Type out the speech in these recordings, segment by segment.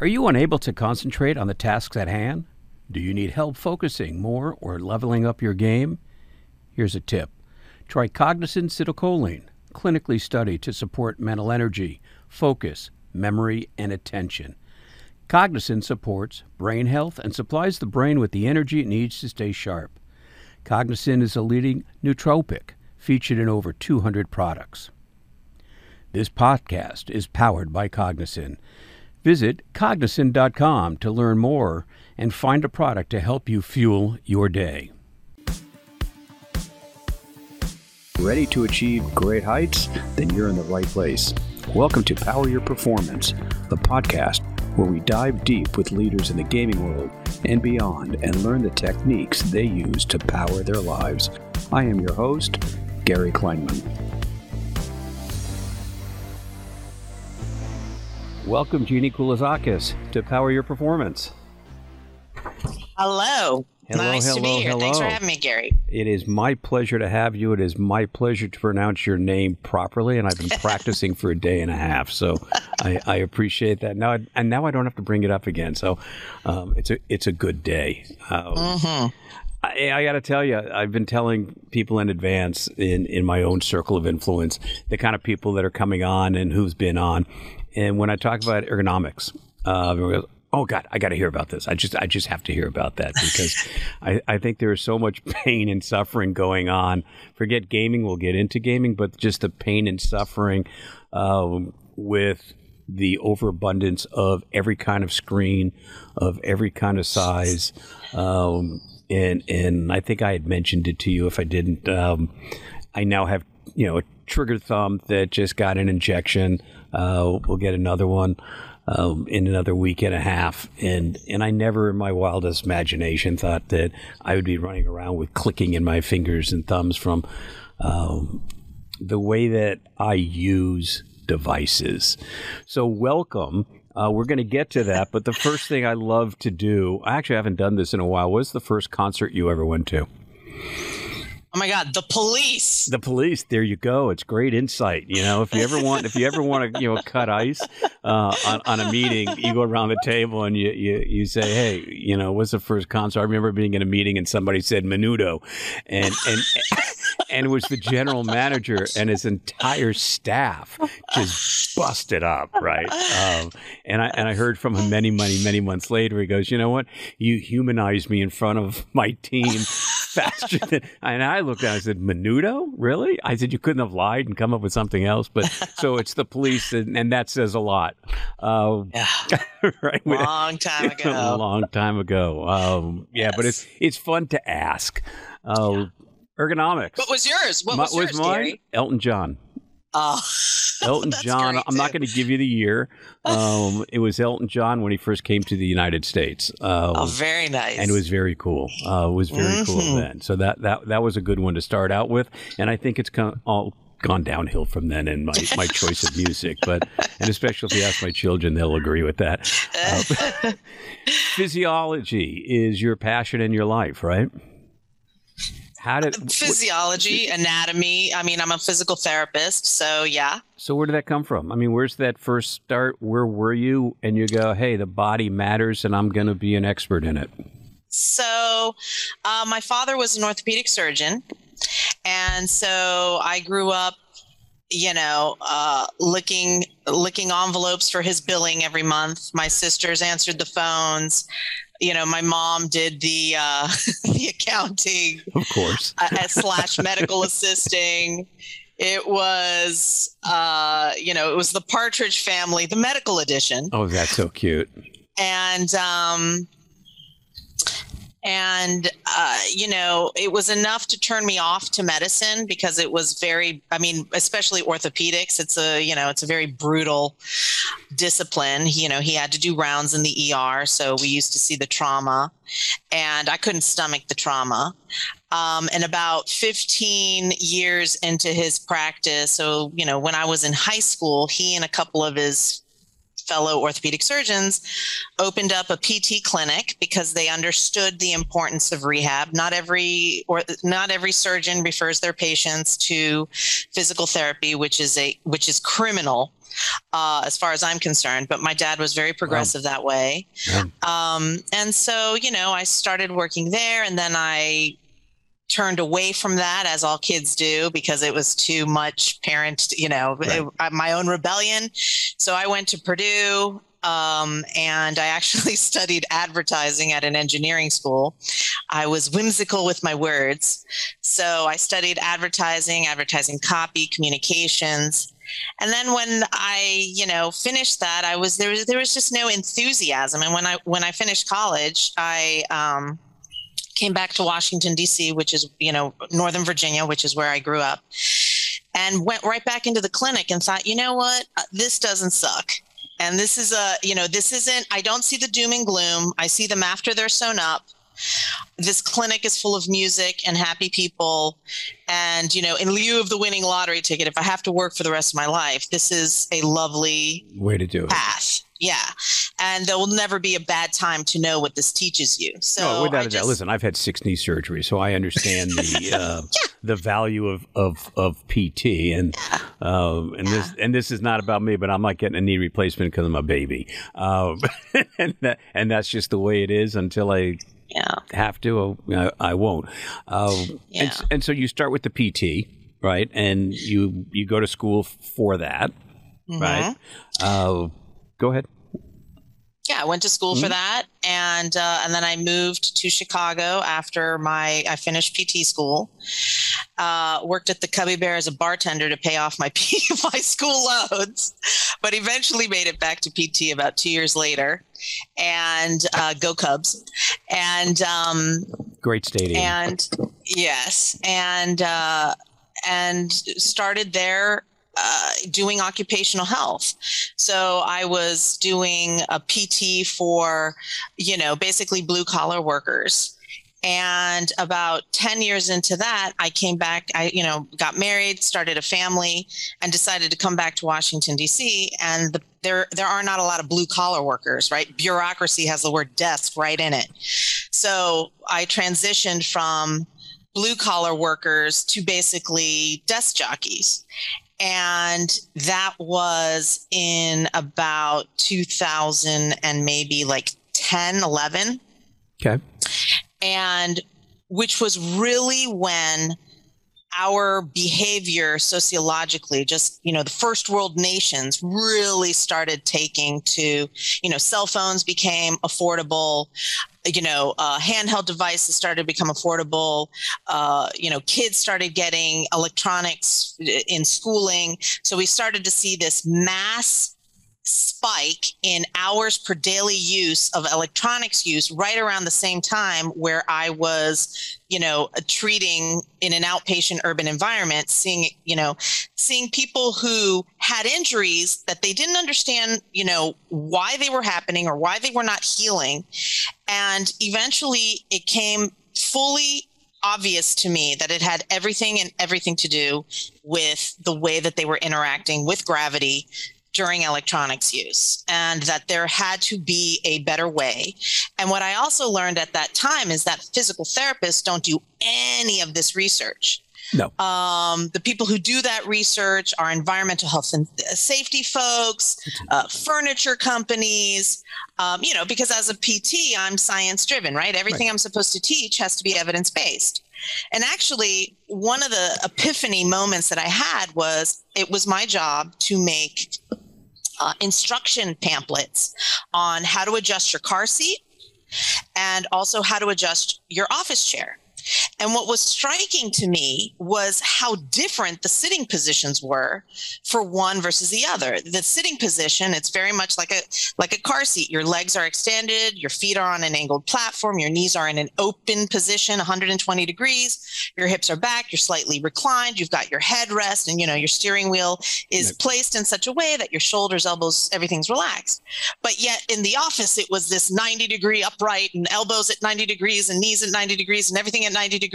Are you unable to concentrate on the tasks at hand? Do you need help focusing more or leveling up your game? Here's a tip try Cognizin Citicoline, clinically studied to support mental energy, focus, memory, and attention. Cognizin supports brain health and supplies the brain with the energy it needs to stay sharp. Cognizin is a leading nootropic featured in over 200 products. This podcast is powered by Cognizin. Visit cognizin.com to learn more and find a product to help you fuel your day. Ready to achieve great heights? Then you're in the right place. Welcome to Power Your Performance, the podcast where we dive deep with leaders in the gaming world and beyond and learn the techniques they use to power their lives. I am your host, Gary Kleinman. Welcome, Jeannie Koulizakis, to Power Your Performance. Hello. Hello, nice hello, to be here. Thanks for having me, Gary. It is my pleasure to have you. It is my pleasure to pronounce your name properly, and I've been practicing for a day and a half, so I, I appreciate that. Now, I, and now I don't have to bring it up again. So, um, it's a it's a good day. Um, hmm I, I got to tell you, I've been telling people in advance in, in my own circle of influence the kind of people that are coming on and who's been on. And when I talk about ergonomics, uh, everyone goes, oh God, I got to hear about this. I just I just have to hear about that because I, I think there is so much pain and suffering going on. Forget gaming, we'll get into gaming, but just the pain and suffering um, with the overabundance of every kind of screen, of every kind of size. Um, and and I think I had mentioned it to you. If I didn't, um, I now have you know a trigger thumb that just got an injection. Uh, we'll get another one um, in another week and a half, and and I never in my wildest imagination thought that I would be running around with clicking in my fingers and thumbs from um, the way that I use devices. So welcome. Uh, we're going to get to that, but the first thing I love to do, I actually haven't done this in a while. What's the first concert you ever went to? Oh my God, the police. The police. There you go. It's great insight. You know, if you ever want, if you ever want to, you know, cut ice uh, on, on a meeting, you go around the table and you, you you say, hey, you know, what's the first concert? I remember being in a meeting and somebody said Menudo, and and. And it was the general manager and his entire staff just busted up, right? Um, and I and I heard from him many, many, many months later. He goes, "You know what? You humanized me in front of my team faster than." And I looked at. it, and I said, "Menudo, really?" I said, "You couldn't have lied and come up with something else." But so it's the police, and, and that says a lot, um, Yeah, right? long time ago. a long time ago. Um, yeah, but it's it's fun to ask. Uh, Ergonomics. What was yours? What was yours, mine? Gary? Elton John. Oh, Elton John. I'm not going to give you the year. Um, it was Elton John when he first came to the United States. Uh, Oh, very nice. and it was very cool. Uh, it was very cool Mhm. then. So that, that that was a good one to start out with, and I think it's gone, all gone downhill from then in my, my choice of music. But and especially if you ask my children, they'll agree with that. Uh, physiology is your passion in your life, right? How did what- Physiology, anatomy. I mean, I'm a physical therapist, so yeah. So where did that come from? I mean, where's that first start? Where were you? And you go, hey, the body matters, and I'm going to be an expert in it. So, uh, my father was an orthopedic surgeon, and so I grew up, you know, uh, licking licking envelopes for his billing every month. My sisters answered the phones. You know, my mom did the uh, the accounting Of course. uh, slash medical assisting. It was, uh, you know, it was the Partridge Family, the medical edition Oh, that's so cute. and um and uh, you know it was enough to turn me off to medicine because it was very i mean especially orthopedics it's a you know it's a very brutal discipline. You know he had to do rounds in the er so we used to see the trauma. And i couldn't stomach the trauma. Um, and about 15 years into his practice so you know when i was in high school he and a couple of his fellow orthopedic surgeons opened up a PT clinic because they understood the importance of rehab. Not every or not every surgeon refers their patients to physical therapy, which is a which is criminal uh, as far as I'm concerned. But my dad was very progressive wow. that way. Yeah. Um, and so, you know, I started working there and then I turned away from that as all kids do because it was too much parent you know right. it, my own rebellion. So i went to purdue um, and i actually studied advertising at an engineering school. I was whimsical with my words. So i studied advertising advertising copy communications. And then when i you know finished that i was there was there was just no enthusiasm. And when i when i finished college i um, came back to Washington D.C., which is you know Northern Virginia, which is where I grew up, and went right back into the clinic and thought, you know what, uh, this doesn't suck. And this is a, you know, this isn't, I don't see the doom and gloom. I see them after they're sewn up. This clinic is full of music and happy people. And, you know, in lieu of the winning lottery ticket, if I have to work for the rest of my life, this is a lovely way to do it. Path. Yeah. And there will never be a bad time to know what this teaches you. So no, without a doubt. Listen, I've had six knee surgeries, so I understand the uh, yeah. the value of, of, of PT and yeah. uh, and yeah. this and this is not about me, but I'm not getting a knee replacement because I'm a baby. Um, and that, and that's just the way it is until I yeah. have to. I, I won't. Uh, yeah. and, and so you start with the PT, right? And you you go to school for that, mm-hmm. right? Uh, Go ahead. Yeah, I went to school mm-hmm. for that, and uh, and then I moved to Chicago after my I finished PT school. Uh, worked at the Cubby Bear as a bartender to pay off my my school loans, but eventually made it back to PT about two years later, and uh, go Cubs, and um, great stadium, and yes, and uh, and started there uh, doing occupational health. So I was doing a PT for, you know, basically blue collar workers. And about 10 years into that, I came back, I, you know, got married, started a family, and decided to come back to Washington, D.C. And the, there, there are not a lot of blue collar workers, right? Bureaucracy has the word desk right in it. So I transitioned from blue collar workers to basically desk jockeys and that was in about 2000 and maybe like 10 11 okay. And which was really when our behavior sociologically just you know the first world nations really started taking to you know cell phones became affordable you know uh, handheld devices started to become affordable uh, you know kids started getting electronics in schooling. So we started to see this mass spike in hours per daily use of electronics use right around the same time where I was, you know, uh, treating in an outpatient urban environment, seeing, you know, seeing people who had injuries that they didn't understand, you know, why they were happening or why they were not healing. And eventually it came fully obvious to me that it had everything and everything to do with the way that they were interacting with gravity during electronics use and that there had to be a better way. And what I also learned at that time is that physical therapists don't do any of this research. No. Um, the people who do that research are environmental health and safety folks, uh, furniture companies, um, you know, because as a PT, I'm science driven, right? Everything right. I'm supposed to teach has to be evidence based. And actually, one of the epiphany moments that I had was it was my job to make uh, instruction pamphlets on how to adjust your car seat and also how to adjust your office chair. And what was striking to me was how different the sitting positions were for one versus the other. The sitting position, it's very much like a like a car seat. Your legs are extended, your feet are on an angled platform, your knees are in an open position, 120 degrees, your hips are back, you're slightly reclined, you've got your headrest, and you know your steering wheel is yep. placed in such a way that your shoulders, elbows, everything's relaxed. But yet in the office, it was this 90 degree upright and elbows at 90 degrees and knees at 90 degrees and everything at 90 degrees.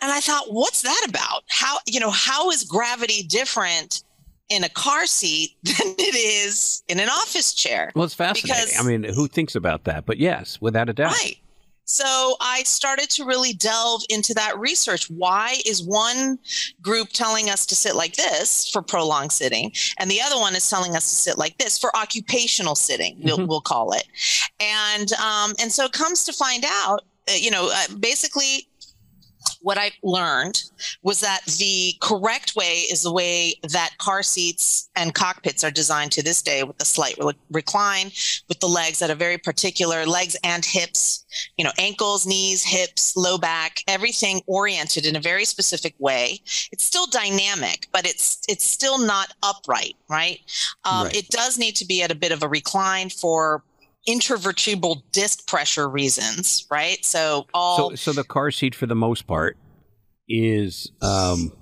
And I thought, what's that about? How, you know, how is gravity different in a car seat than it is in an office chair. Well, it's fascinating. Because- I mean, who thinks about that? But yes, without a doubt. Right. So I started to really delve into that research. Why is one group telling us to sit like this for prolonged sitting, and the other one is telling us to sit like this for occupational sitting? We'll, we'll call it. And um, and so it comes to find out, you know, uh, basically what I learned was that the correct way is the way that car seats and cockpits are designed to this day with a slight re- recline, with the legs at a very particular, legs and hips, you know, ankles, knees, hips, low back, everything oriented in a very specific way. It's still dynamic, but it's it's still not upright, right? Um, Right. It does need to be at a bit of a recline for intervertebral disc pressure reasons, right? So all So, so the car seat, for the most part, is um,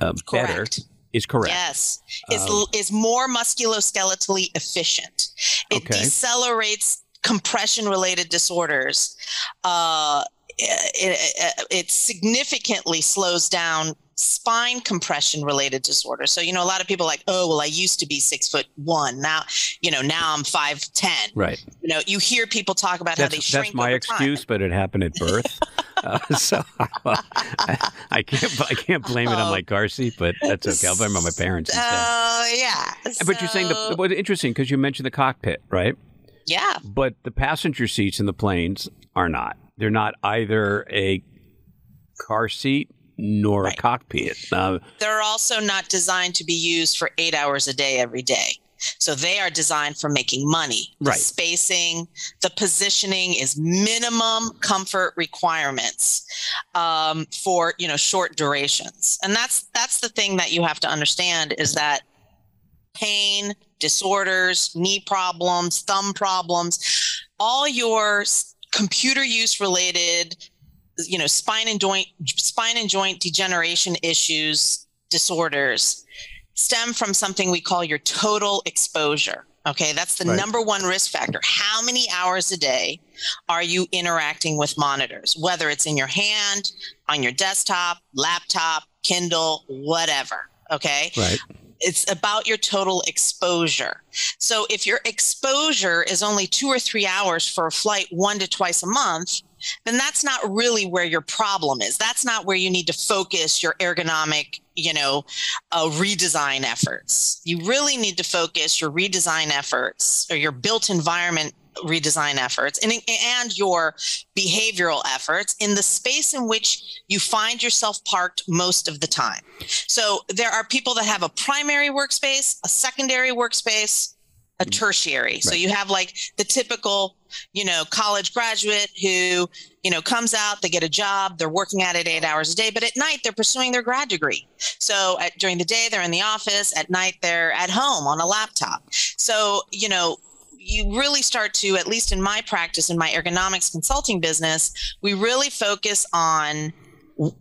uh, better. Is correct. Yes, is Um, is more musculoskeletally efficient. It Okay. decelerates compression-related disorders. Uh, it, it, significantly slows down spine compression related disorders. So, you know, a lot of people are like, oh, well, I used to be six foot one. Now, you know, now I'm 5'10. Right. You know, you hear people talk about how they That's, shrink. that's my over time. excuse, but it happened at birth. uh, so I, I can't I can't blame it on my car seat, but that's okay. I'll blame it on my parents instead. Oh, yeah. but you're saying the So- what's interesting because you mentioned the cockpit, right? yeah. But the passenger seats in the planes are not. They're not either a car seat nor Right. a cockpit. Uh, they're also not designed to be used for eight hours a day every day. So they are designed for making money. Right. The spacing, the positioning is minimum comfort requirements um, for you know short durations, and that's that's the thing that you have to understand is that pain, disorders, knee problems, thumb problems, all your computer use related you know spine and joint spine and joint degeneration issues disorders stem from something we call your total exposure okay that's the Right. number one risk factor how many hours a day are you interacting with monitors whether it's in your hand on your desktop laptop kindle whatever okay right. It's about your total exposure. So if your exposure is only two or three hours for a flight one to twice a month, then that's not really where your problem is. That's not where you need to focus your ergonomic, you know, uh, redesign efforts. You really need to focus your redesign efforts or your built environment redesign efforts and, and your behavioral efforts in the space in which you find yourself parked most of the time. So there are people that have a primary workspace, a secondary workspace, a mm. tertiary. So you have like the typical, you know, college graduate who, you know, comes out, they get a job, they're working at it eight hours a day, but at night they're pursuing their grad degree. So at, during the day they're in the office, at night they're at home on a laptop. So, you know, you really start to, at least in my practice, in my ergonomics consulting business, we really focus on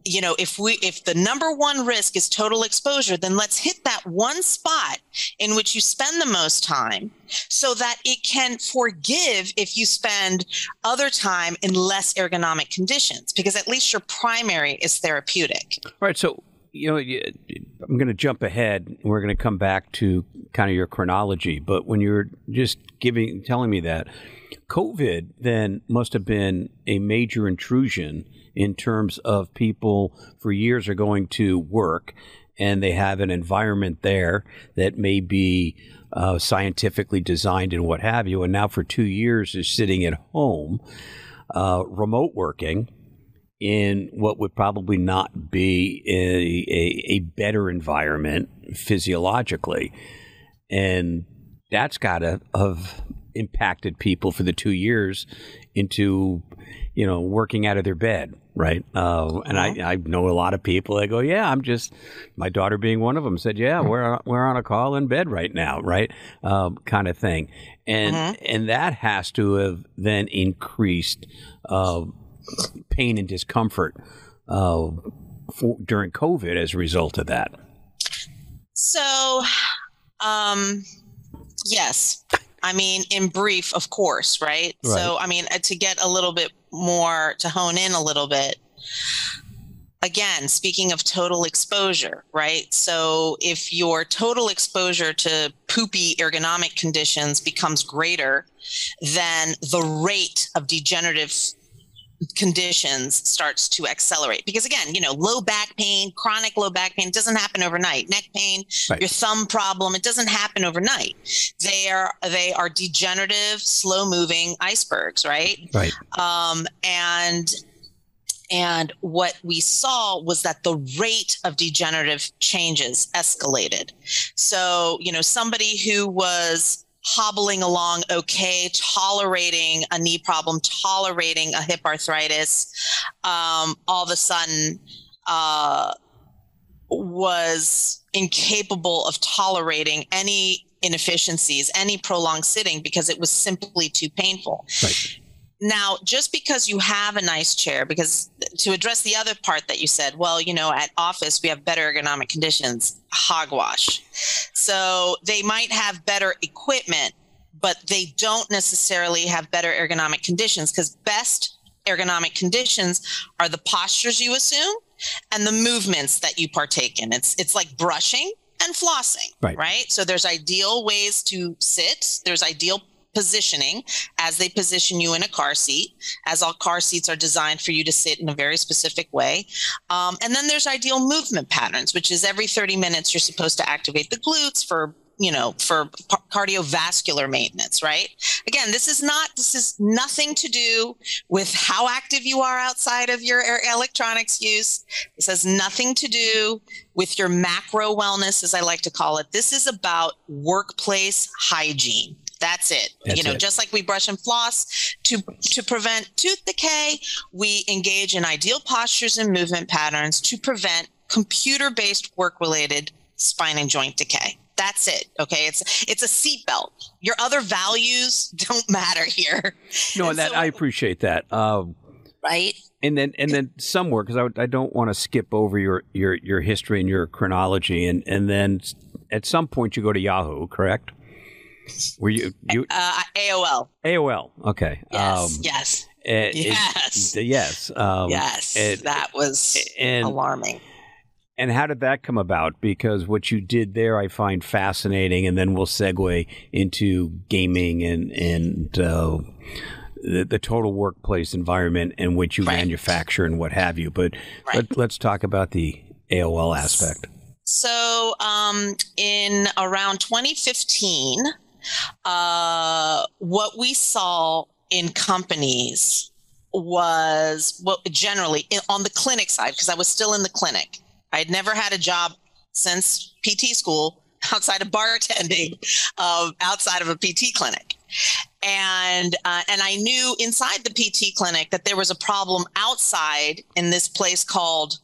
you know if we if the number one risk is total exposure then let's hit that one spot in which you spend the most time so that it can forgive if you spend other time in less ergonomic conditions because at least your primary is therapeutic right. So, you know, I'm going to jump ahead. We're going to come back to kind of your chronology. But when you're just giving, telling me that, COVID then must have been a major intrusion in terms of people for years are going to work and they have an environment there that may be uh, scientifically designed and what have you. And now for two years is sitting at home, uh, remote working in what would probably not be a, a, a better environment physiologically. And that's got to have impacted people for the two years into, you know, working out of their bed, right? Uh, and I, I know a lot of people that go, yeah, I'm just, my daughter being one of them said, yeah, we're, on- we're on a call in bed right now, right? Um, kind of thing. And, and that has to have then increased, uh, pain and discomfort uh, for, during COVID as a result of that. So, um, yes. I mean, in brief, of course, right? So, I mean, uh, to get a little bit more, to hone in a little bit, again, speaking of total exposure, right? So if your total exposure to poopy ergonomic conditions becomes greater, then the rate of degenerative conditions starts to accelerate. Because again you know low back pain chronic low back pain doesn't happen overnight. Neck pain right. your thumb problem it doesn't happen overnight. They are they are degenerative slow moving icebergs right? Right. Um, and and what we saw was that the rate of degenerative changes escalated. So, you know, somebody who was hobbling along okay, tolerating a knee problem, tolerating a hip arthritis, um, all of a sudden uh, was incapable of tolerating any inefficiencies, any prolonged sitting because it was simply too painful. Right. Now, just because you have a nice chair, because to address the other part that you said, well, you know, at office we have better ergonomic conditions, hogwash. So they might have better equipment, but they don't necessarily have better ergonomic conditions because best ergonomic conditions are the postures you assume and the movements that you partake in. It's it's like brushing and flossing, right? right? So there's ideal ways to sit, there's ideal positioning as they position you in a car seat, as all car seats are designed for you to sit in a very specific way. Um, and then there's ideal movement patterns, which is every 30 minutes you're supposed to activate the glutes for you know for cardiovascular maintenance right? Again this is not this is nothing to do with how active you are outside of your electronics use. This has nothing to do with your macro wellness as i like to call it. This is about workplace hygiene that's it. That's you know, it. just like we brush and floss to to prevent tooth decay, we engage in ideal postures and movement patterns to prevent computer-based work-related spine and joint decay. That's it. Okay, it's it's a seatbelt. Your other values don't matter here. No, and that so, I appreciate that. Um, right. And then and then somewhere because I, I don't want to skip over your, your your history and your chronology and and then at some point you go to Yahoo, correct? Were you you uh, AOL? AOL. Okay. Yes. Um, yes. It, yes. It, yes. Um, yes. It, that was and, alarming. And how did that come about? Because what you did there, I find fascinating, and then we'll segue into gaming and and uh, the, the, total workplace environment in which you right. manufacture and what have you. But right. let, us talk about the AOL aspect. So, um, in around 2015, uh, what we saw in companies was what generally on the clinic side, because I was still in the clinic. I had never had a job since PT school outside of bartending, uh, outside of a PT clinic. And uh, and I knew inside the PT clinic that there was a problem outside in this place called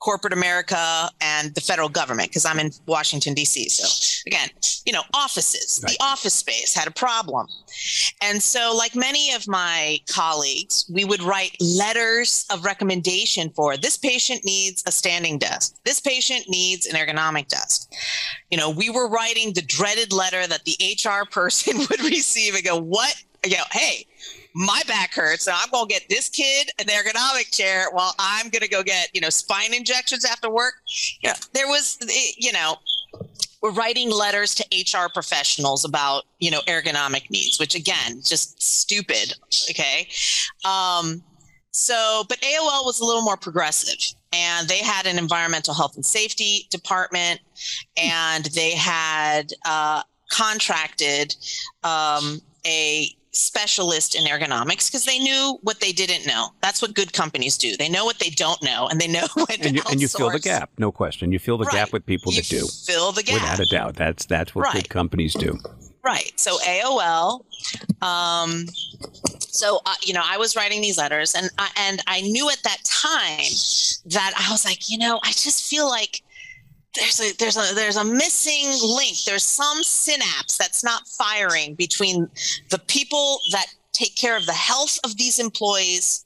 corporate America and the federal government because I'm in Washington, D.C. So, again, you know, offices, right. the office space had a problem. And so, like many of my colleagues, we would write letters of recommendation for this patient needs a standing desk, this patient needs an ergonomic desk. You know, we were writing the dreaded letter that the HR person would receive and go, What? You know, hey, my back hurts, so I'm going to get this kid an ergonomic chair while I'm going to go get, you know, spine injections after work. Yeah. There was, you know, we're writing letters to HR professionals about, you know, ergonomic needs, which again, just stupid. Okay. Um, so, but AOL was a little more progressive and they had an environmental health and safety department and they had uh, contracted um, a specialist in ergonomics because they knew what they didn't know. That's what good companies do. They know what they don't know, and they know what. and you, and you fill the gap, no question. You fill the right. gap with people you that do. Fill the gap without a doubt. That's that's what right. good companies do. Right. So AOL. Um, so uh, you know, I was writing these letters, and I, and I knew at that time that I was like, you know, I just feel like there's a there's a there's a missing link. There's some synapse that's not firing between the people that take care of the health of these employees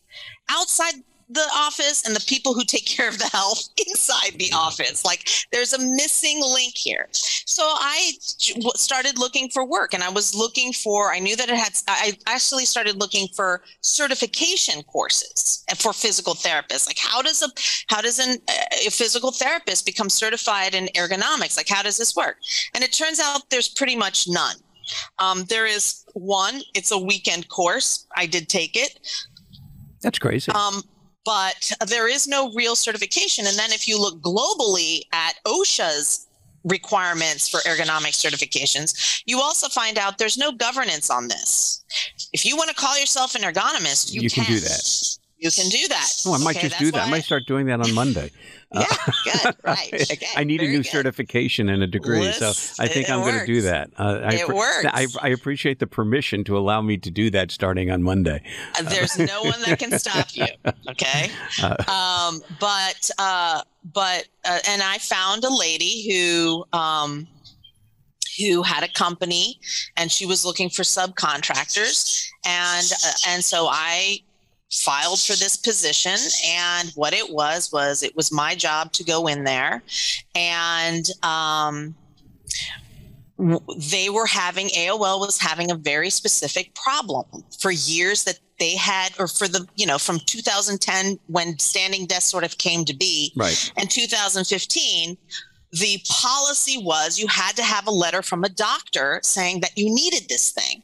outside the office and the people who take care of the health inside the office. Like there's a missing link here. So I started looking for work and I was looking for, I knew that it had, I actually started looking for certification courses for physical therapists. Like how does a, how does an, a physical therapist become certified in ergonomics? Like how does this work? And it turns out there's pretty much none. Um, there is one, it's a weekend course. I did take it. That's crazy. Um, but there is no real certification. And then if you look globally at OSHA's requirements for ergonomic certifications, you also find out there's no governance on this. If you want to call yourself an ergonomist, you, you can. can do that. You can do that. Oh, I might okay, just do that. I might start doing that on Monday. Yeah, good. Right. Okay, I need a new good. certification and a degree, so I think I'm going to do that. Uh, I, it works. I, I, appreciate the permission to allow me to do that starting on Monday. Uh, there's no one that can stop you. Okay. Uh, um, but uh, but uh, and I found a lady who. Um, who had a company and she was looking for subcontractors and uh, and so I filed for this position and what it was was it was my job to go in there. And um, they were having AOL was having a very specific problem for years that they had or for the you know from 2010 when standing desk sort of came to be. Right. And 2015 the policy was you had to have a letter from a doctor saying that you needed this thing.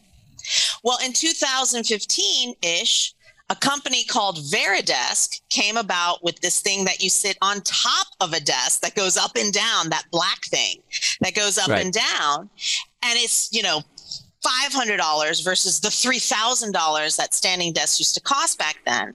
Well in 2015 ish a company called Varidesk came about with this thing that you sit on top of a desk that goes up and down, that black thing that goes up right. and down. And it's, you know, $500 versus the $3,000 that standing desks used to cost back then.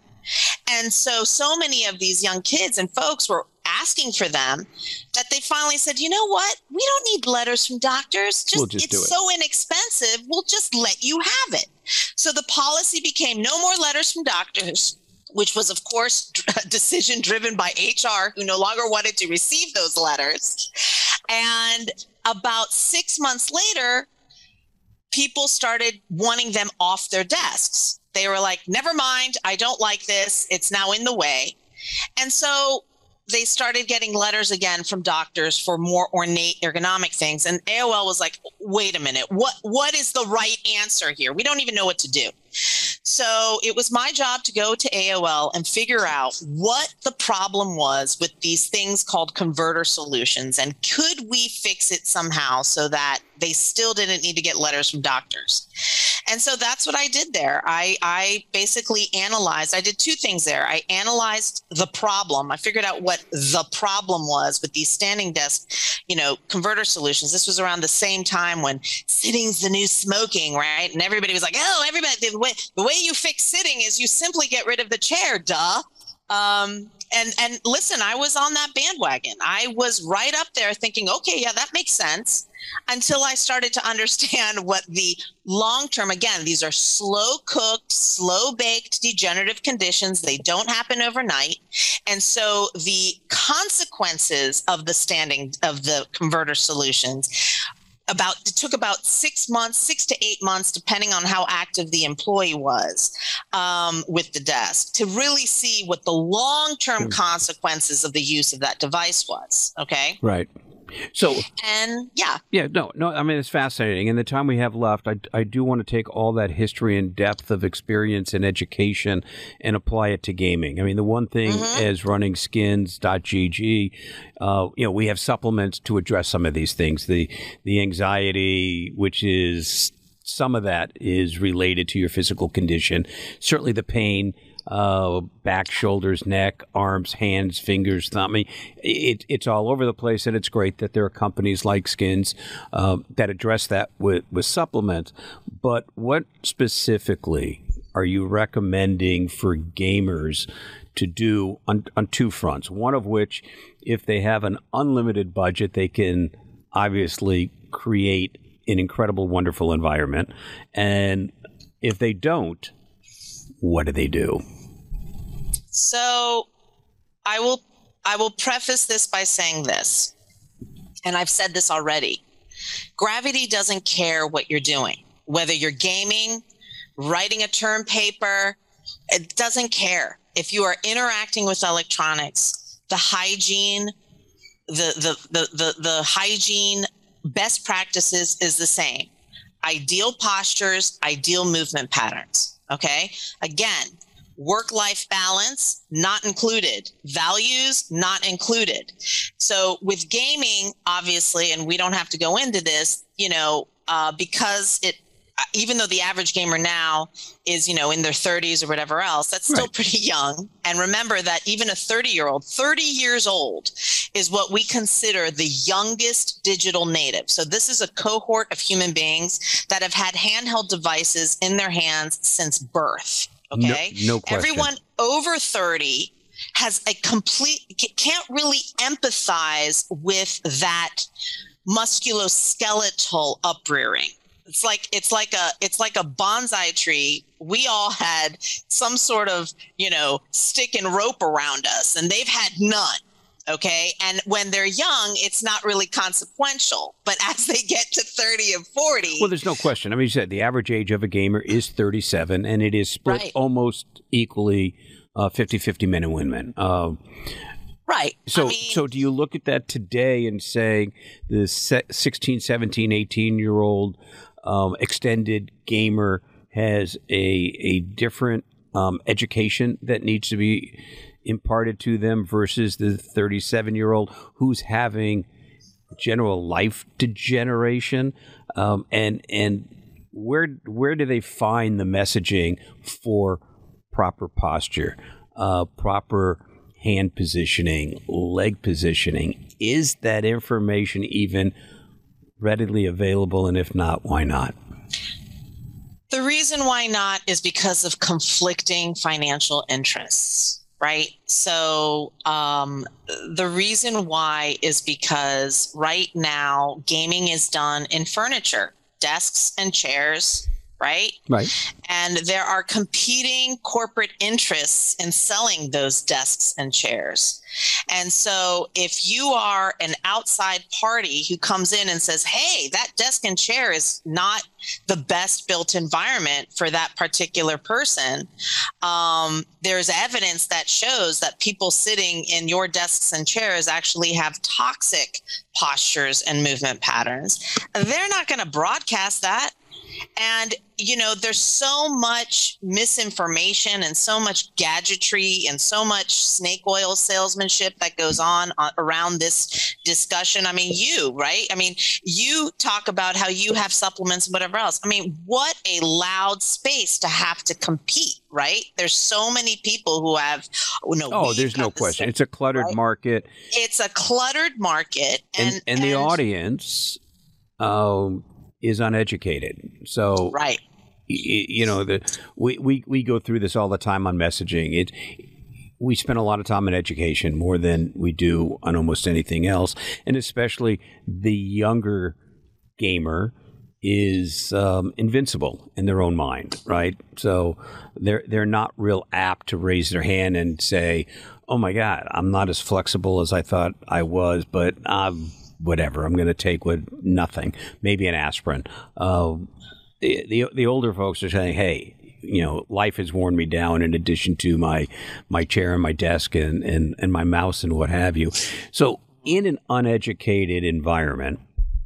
And so, so many of these young kids and folks were asking for them that they finally said, you know what? We don't need letters from doctors. Just, we'll just it's it. so inexpensive. We'll just let you have it. So the policy became no more letters from doctors which was, of course, a decision driven by HR, who no longer wanted to receive those letters. And about six months later, people started wanting them off their desks. They were like, never mind, I don't like this. It's now in the way. And so they started getting letters again from doctors for more ornate ergonomic things and AOL was like wait a minute what what is the right answer here we don't even know what to do so it was my job to go to AOL and figure out what the problem was with these things called converter solutions and could we fix it somehow so that they still didn't need to get letters from doctors and so that's what I did there. I, I basically analyzed, I did two things there. I analyzed the problem. I figured out what the problem was with these standing desk, you know, converter solutions. This was around the same time when sitting's the new smoking, right? And everybody was like, oh, everybody, the way, the way you fix sitting is you simply get rid of the chair, duh. Um, and and listen, I was on that bandwagon. I was right up there thinking, okay, yeah, that makes sense until I started to understand what the long term, again, these are slow cooked, slow baked degenerative conditions. They don't happen overnight. And so the consequences of the standing of the converter solutions about it took about six months six to eight months depending on how active the employee was um, with the desk to really see what the long-term hmm. consequences of the use of that device was okay right so and yeah, yeah, no, no. I mean, it's fascinating. In the time we have left, I, I do want to take all that history and depth of experience and education and apply it to gaming. I mean, the one thing mm-hmm. as running skins.gg, uh, you know, we have supplements to address some of these things. The the anxiety, which is some of that is related to your physical condition. Certainly, the pain uh, back, shoulders, neck, arms, hands, fingers, thumb. I mean, it, it's all over the place, and it's great that there are companies like Skins uh, that address that with, with supplements. But what specifically are you recommending for gamers to do on, on two fronts? One of which, if they have an unlimited budget, they can obviously create an incredible, wonderful environment. And if they don't, what do they do? So I will I will preface this by saying this. And I've said this already. Gravity doesn't care what you're doing. Whether you're gaming, writing a term paper, it doesn't care. if you are interacting with electronics, the hygiene, the the the the, the hygiene best practices is the same. Ideal postures, ideal movement patterns. Okay. Again, work life balance not included values not included so with gaming obviously and we don't have to go into this you know uh, because it Uh, even though the average gamer now is you know in their 30s or whatever else that's still right. pretty young and remember that even a 30 year old 30 years old is what we consider the youngest digital native so this is a cohort of human beings that have had handheld devices in their hands since birth okay no, no question. everyone over 30 has a complete can't really empathize with that musculoskeletal uprearing it's like it's like a it's like a bonsai tree. We all had some sort of you know stick and rope around us and they've had none okay? And when they're young it's not really consequential. But as they get to 30 and 40 well there's no question. I mean you said the average age of a gamer is 37 and it is split right. almost equally uh, 50-50 men and women. Uh, Right. So, I mean, so do you look at that today and say the 16, 17, 18 year old um, extended gamer has a a different um, education that needs to be imparted to them versus the 37 year old who's having general life degeneration. Um, and and where where do they find the messaging for proper posture? Uh, proper hand positioning leg positioning? Is that information even readily available? And if not, why not? The reason why not is because of conflicting financial interests, right? So, um, the reason why is because right now gaming is done in furniture, desks and chairs, right? Right. And there are competing corporate interests in selling those desks and chairs. And so if you are an outside party who comes in and says, hey, that desk and chair is not the best built environment for that particular person, um, there's evidence that shows that people sitting in your desks and chairs actually have toxic postures and movement patterns. They're not going to broadcast that and, you know, there's so much misinformation and so much gadgetry and so much snake oil salesmanship that goes on uh, around this discussion. I mean, you, right? I mean, you talk about how you have supplements and whatever else. I mean, what a loud space to have to compete, right? There's so many people who have, oh, no, oh there's no question. it's a cluttered right? market. It's a cluttered market. And, and, and, and the audience, um, is uneducated. So right. You know, the we, we, we go through this all the time on messaging. It we spend a lot of time in education more than we do on almost anything else, and especially the younger gamer is um, invincible in their own mind, right? So they're they're not real apt to raise their hand and say, "Oh my God, I'm not as flexible as I thought I was," but I'm whatever. I'm going to take with nothing, maybe an aspirin. Uh, the, the, the older folks are saying, hey, you know, life has worn me down in addition to my my chair and my desk and, and, and my mouse and what have you. So in an uneducated environment,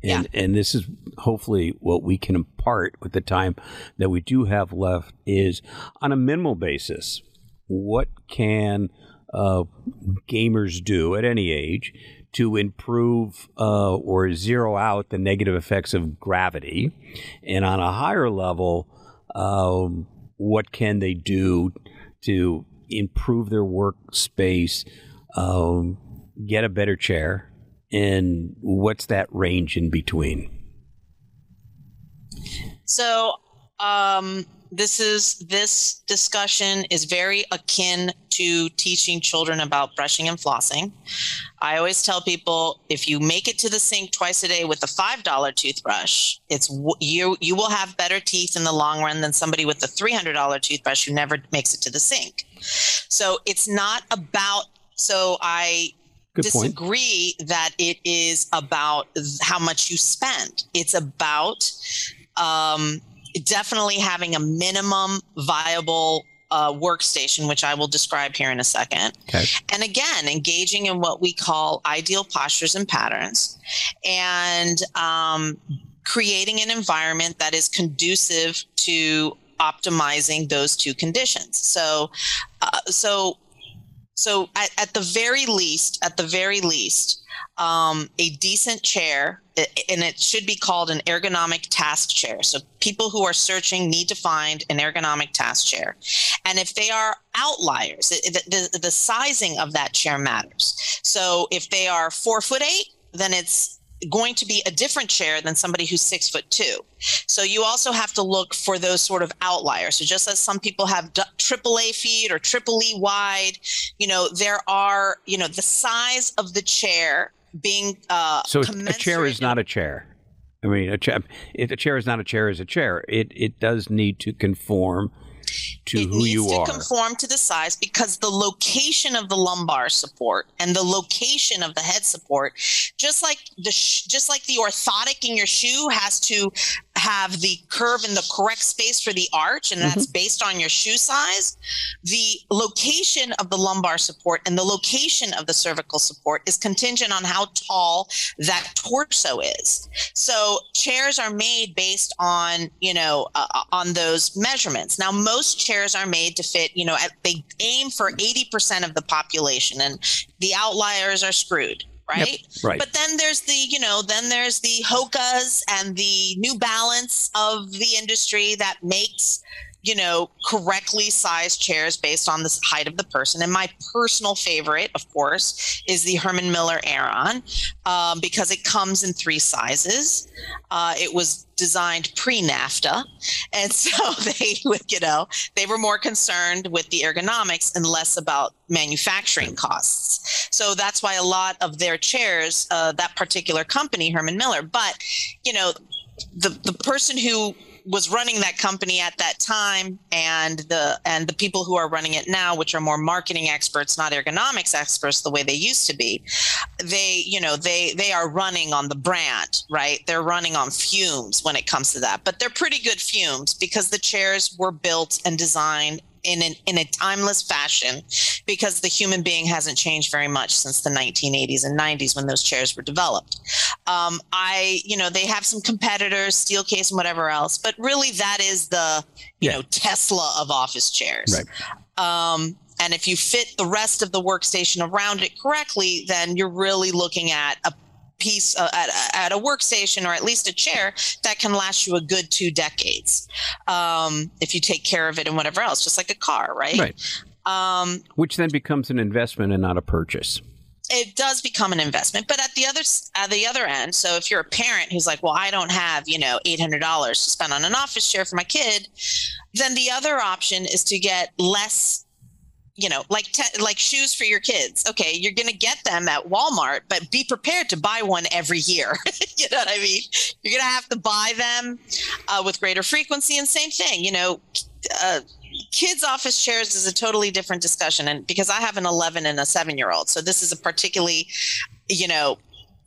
and yeah. and this is hopefully what we can impart with the time that we do have left is on a minimal basis, what can uh, gamers do at any age to improve uh, or zero out the negative effects of gravity? And on a higher level, um, what can they do to improve their workspace, um, get a better chair, and what's that range in between? So, um, this is this discussion is very akin to teaching children about brushing and flossing. I always tell people if you make it to the sink twice a day with a five dollar toothbrush, it's you you will have better teeth in the long run than somebody with a three hundred dollar toothbrush who never makes it to the sink. So it's not about. So I Good disagree point. that it is about how much you spend. It's about um, definitely having a minimum viable uh, workstation, which I will describe here in a second. Okay. And again, engaging in what we call ideal postures and patterns, and um, creating an environment that is conducive to optimizing those two conditions. So, uh, so, so at, at the very least, at the very least, um, a decent chair, and it should be called an ergonomic task chair. So people who are searching need to find an ergonomic task chair. And if they are outliers, the, the, the sizing of that chair matters. So if they are four foot eight, then it's going to be a different chair than somebody who's six foot two. So you also have to look for those sort of outliers. So just as some people have triple A feet or triple E wide, you know, there are, you know, the size of the chair being uh, so a chair is not a chair. I mean, a chair. If a chair is not a chair, is a chair. It it does need to conform to it who needs you to are. conform to the size because the location of the lumbar support and the location of the head support, just like the sh- just like the orthotic in your shoe has to have the curve in the correct space for the arch, and that's mm-hmm. based on your shoe size. The location of the lumbar support and the location of the cervical support is contingent on how tall that torso is. So chairs are made based on you know uh, uh on those measurements. Now most chairs are made to fit you know at, they aim for eighty percent of the population, and the outliers are screwed right? Yep, right. But then there's the, you know, then there's the Hokas and the New Balance of the industry that makes you know, correctly sized chairs based on the height of the person. And my personal favorite, of course, is the Herman Miller Aeron um, because it comes in three sizes. Uh, it was designed pre NAFTA. And so they, would, you know, they were more concerned with the ergonomics and less about manufacturing costs. So that's why a lot of their chairs, uh, that particular company, Herman Miller, but, you know, the, the person who was running that company at that time and the and the people who are running it now which are more marketing experts not ergonomics experts the way they used to be they you know they they are running on the brand right they're running on fumes when it comes to that but they're pretty good fumes because the chairs were built and designed in an, in a timeless fashion because the human being hasn't changed very much since the 1980s and 90s when those chairs were developed. Um, I, you know, they have some competitors, Steelcase and whatever else, but really that is the, you yeah. know, Tesla of office chairs. Right. Um, and if you fit the rest of the workstation around it correctly, then you're really looking at a piece uh, at, at, a workstation or at least a chair that can last you a good two decades um, if you take care of it and whatever else, just like a car, right? Right. Um, Which then becomes an investment and not a purchase. It does become an investment, but at the other at the other end, so if you're a parent who's like, "Well, I don't have you know eight hundred dollars to spend on an office chair for my kid," then the other option is to get less you know, like te- like shoes for your kids. Okay, you're going to get them at Walmart, but be prepared to buy one every year. you know what I mean? You're going to have to buy them uh, with greater frequency. And same thing, you know, uh, kids' office chairs is a totally different discussion. And because I have an 11 and a seven year old, so this is a particularly, you know,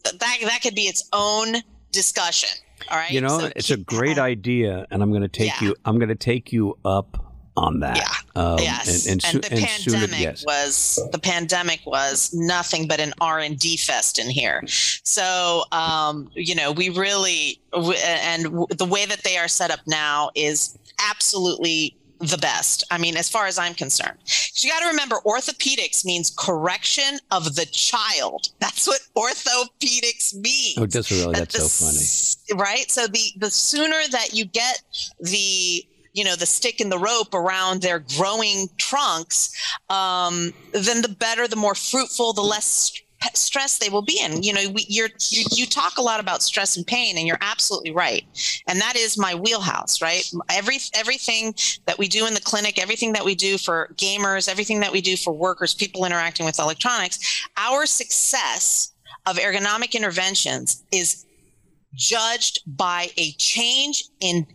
that that could be its own discussion. All right. You know, so it's a great idea, and I'm going to take yeah. you. I'm going to take you up on that. Yeah. Um, yes. And, and, and the and pandemic yes. was the pandemic was nothing but an R and D fest in here. So um, you know, we really and the way that they are set up now is absolutely the best. I mean, as far as I'm concerned, you got to remember orthopedics means correction of the child. That's what orthopedics means. Oh, really? That's the, so funny. Right. So the the sooner that you get the you know the stick and the rope around their growing trunks um, then the better the more fruitful the less stress they will be in you know we, you're you, you talk a lot about stress and pain and you're absolutely right and that is my wheelhouse right every everything that we do in the clinic everything that we do for gamers everything that we do for workers people interacting with electronics our success of ergonomic interventions is judged by a change in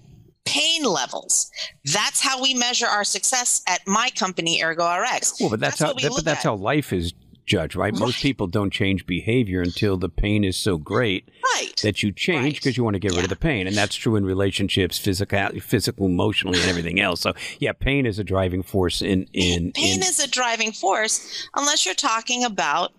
pain levels. That's how we measure our success at my company, ErgoRx. Well, but that's, that's how that, but that's at. how life is judge, right? right? Most people don't change behavior until the pain is so great right. that you change because right. you want to get yeah. rid of the pain. And that's true in relationships, physical, physical, emotionally, and everything else. So, yeah, pain is a driving force in. in pain in, is a driving force unless you're talking about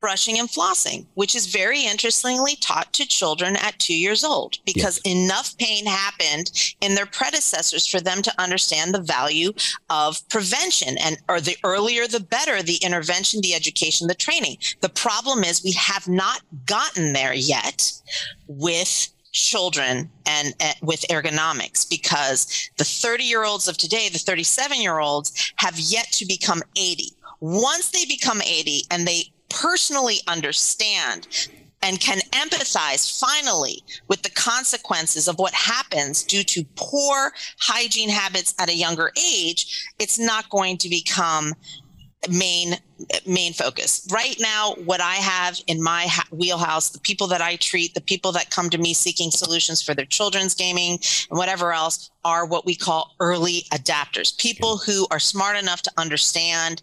brushing and flossing, which is very interestingly taught to children at two years old because yes. enough pain happened in their predecessors for them to understand the value of prevention. And or the earlier the better, the intervention, the education, the training. The problem is we have not gotten there yet with children and uh, with ergonomics because the 30 year olds of today, the 37 year olds have yet to become 80. Once they become 80 and they personally understand and can empathize finally with the consequences of what happens due to poor hygiene habits at a younger age, it's not going to become main main focus. Right now what i have in my ha- wheelhouse the people that i treat the people that come to me seeking solutions for their children's gaming and whatever else are what we call early adapters. People who are smart enough to understand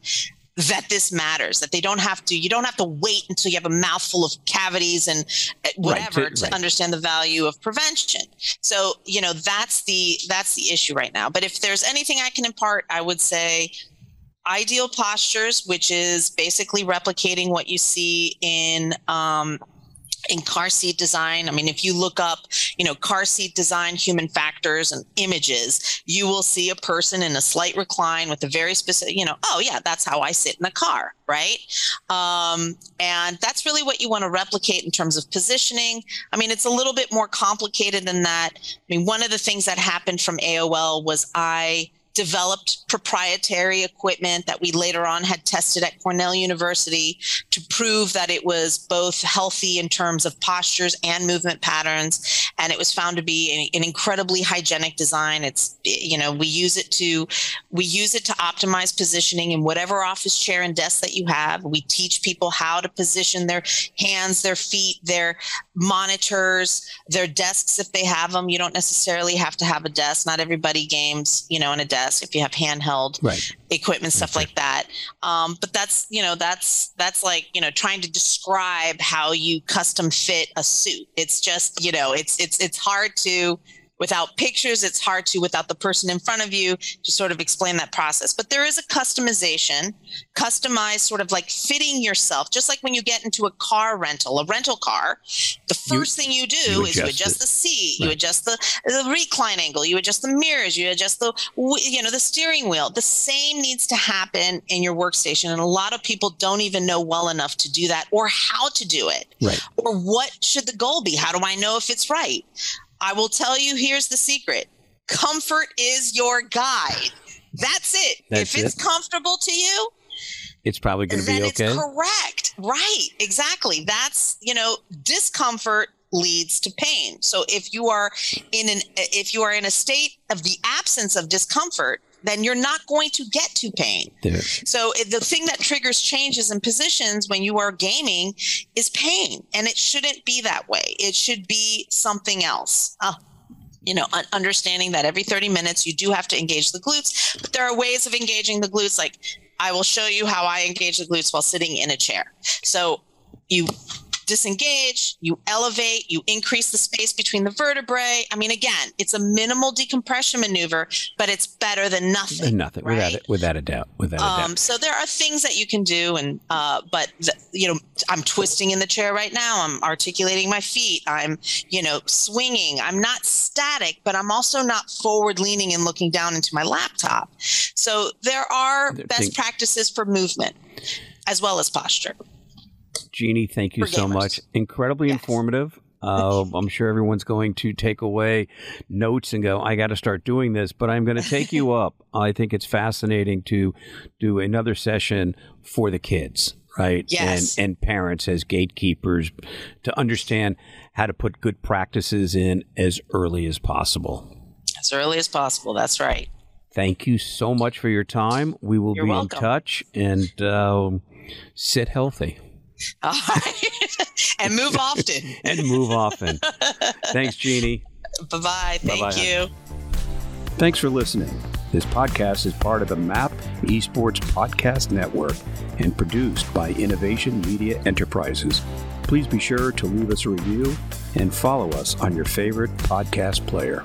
that this matters that they don't have to you don't have to wait until you have a mouthful of cavities and uh, whatever right, to, to right. understand the value of prevention so you know that's the that's the issue right now but if there's anything i can impart i would say ideal postures which is basically replicating what you see in um, in car seat design. I mean, if you look up, you know, car seat design, human factors, and images, you will see a person in a slight recline with a very specific, you know, oh, yeah, that's how I sit in the car, right? Um, and that's really what you want to replicate in terms of positioning. I mean, it's a little bit more complicated than that. I mean, one of the things that happened from AOL was I developed proprietary equipment that we later on had tested at Cornell University to prove that it was both healthy in terms of postures and movement patterns. And it was found to be an, incredibly hygienic design. It's, you know, we use it to, we use it to optimize positioning in whatever office chair and desk that you have. We teach people how to position their hands, their feet, their monitors, their desks if they have them. You don't necessarily have to have a desk. Not everybody games, you know, in a desk if you have handheld right. equipment stuff like that. Um, but that's you know that's that's like you know trying to describe how you custom fit a suit. It's just you know it's it's it's hard to without pictures it's hard to without the person in front of you to sort of explain that process. But there is a customization customized sort of like fitting yourself just like when you get into a car rental a rental car the first you, thing you do you is you adjust it. the seat right. you adjust the, the recline angle you adjust the mirrors you adjust the you know the steering wheel. The same needs to happen in your workstation and a lot of people don't even know well enough to do that or how to do it right. or what should the goal be? How do i know if it's right I will tell you here's the secret comfort is your guide. That's it. That's if it's it. comfortable to you, it's probably going to be okay. It's correct. Right. Exactly. That's, you know, discomfort leads to pain. So if you are in an if you are in a state of the absence of discomfort, then you're not going to get to pain. Yeah. So the thing that triggers changes in positions when you are gaming is pain, and it shouldn't be that way. It should be something else. Uh, you know, understanding that every 30 minutes you do have to engage the glutes, but there are ways of engaging the glutes. Like I will show you how I engage the glutes while sitting in a chair. So you disengage, you elevate, you increase the space between the vertebrae. I mean, again, it's a minimal decompression maneuver, but it's better than nothing. Nothing, right? without it, without a doubt, without um, a doubt. So there are things that you can do, and uh, but the, you know, I'm twisting in the chair right now. I'm articulating my feet. I'm, you know, swinging. I'm not static, but I'm also not forward leaning and looking down into my laptop. So there are best practices for movement as well as posture. Jeannie, thank you so much. Incredibly yes. informative. Uh, I'm sure everyone's going to take away notes and go, I got to start doing this, but I'm going to take you up. I think it's fascinating to do another session for the kids, right? Yes. And, and parents as gatekeepers to understand how to put good practices in as early as possible. As early as possible. That's right. Thank you so much for your time. We will You're be welcome. in touch and uh, sit healthy. and move often. and move often. Thanks, Jeannie. Bye bye. Thank Bye-bye. you. Thanks for listening. This podcast is part of the MAP Esports Podcast Network and produced by Innovation Media Enterprises. Please be sure to leave us a review and follow us on your favorite podcast player.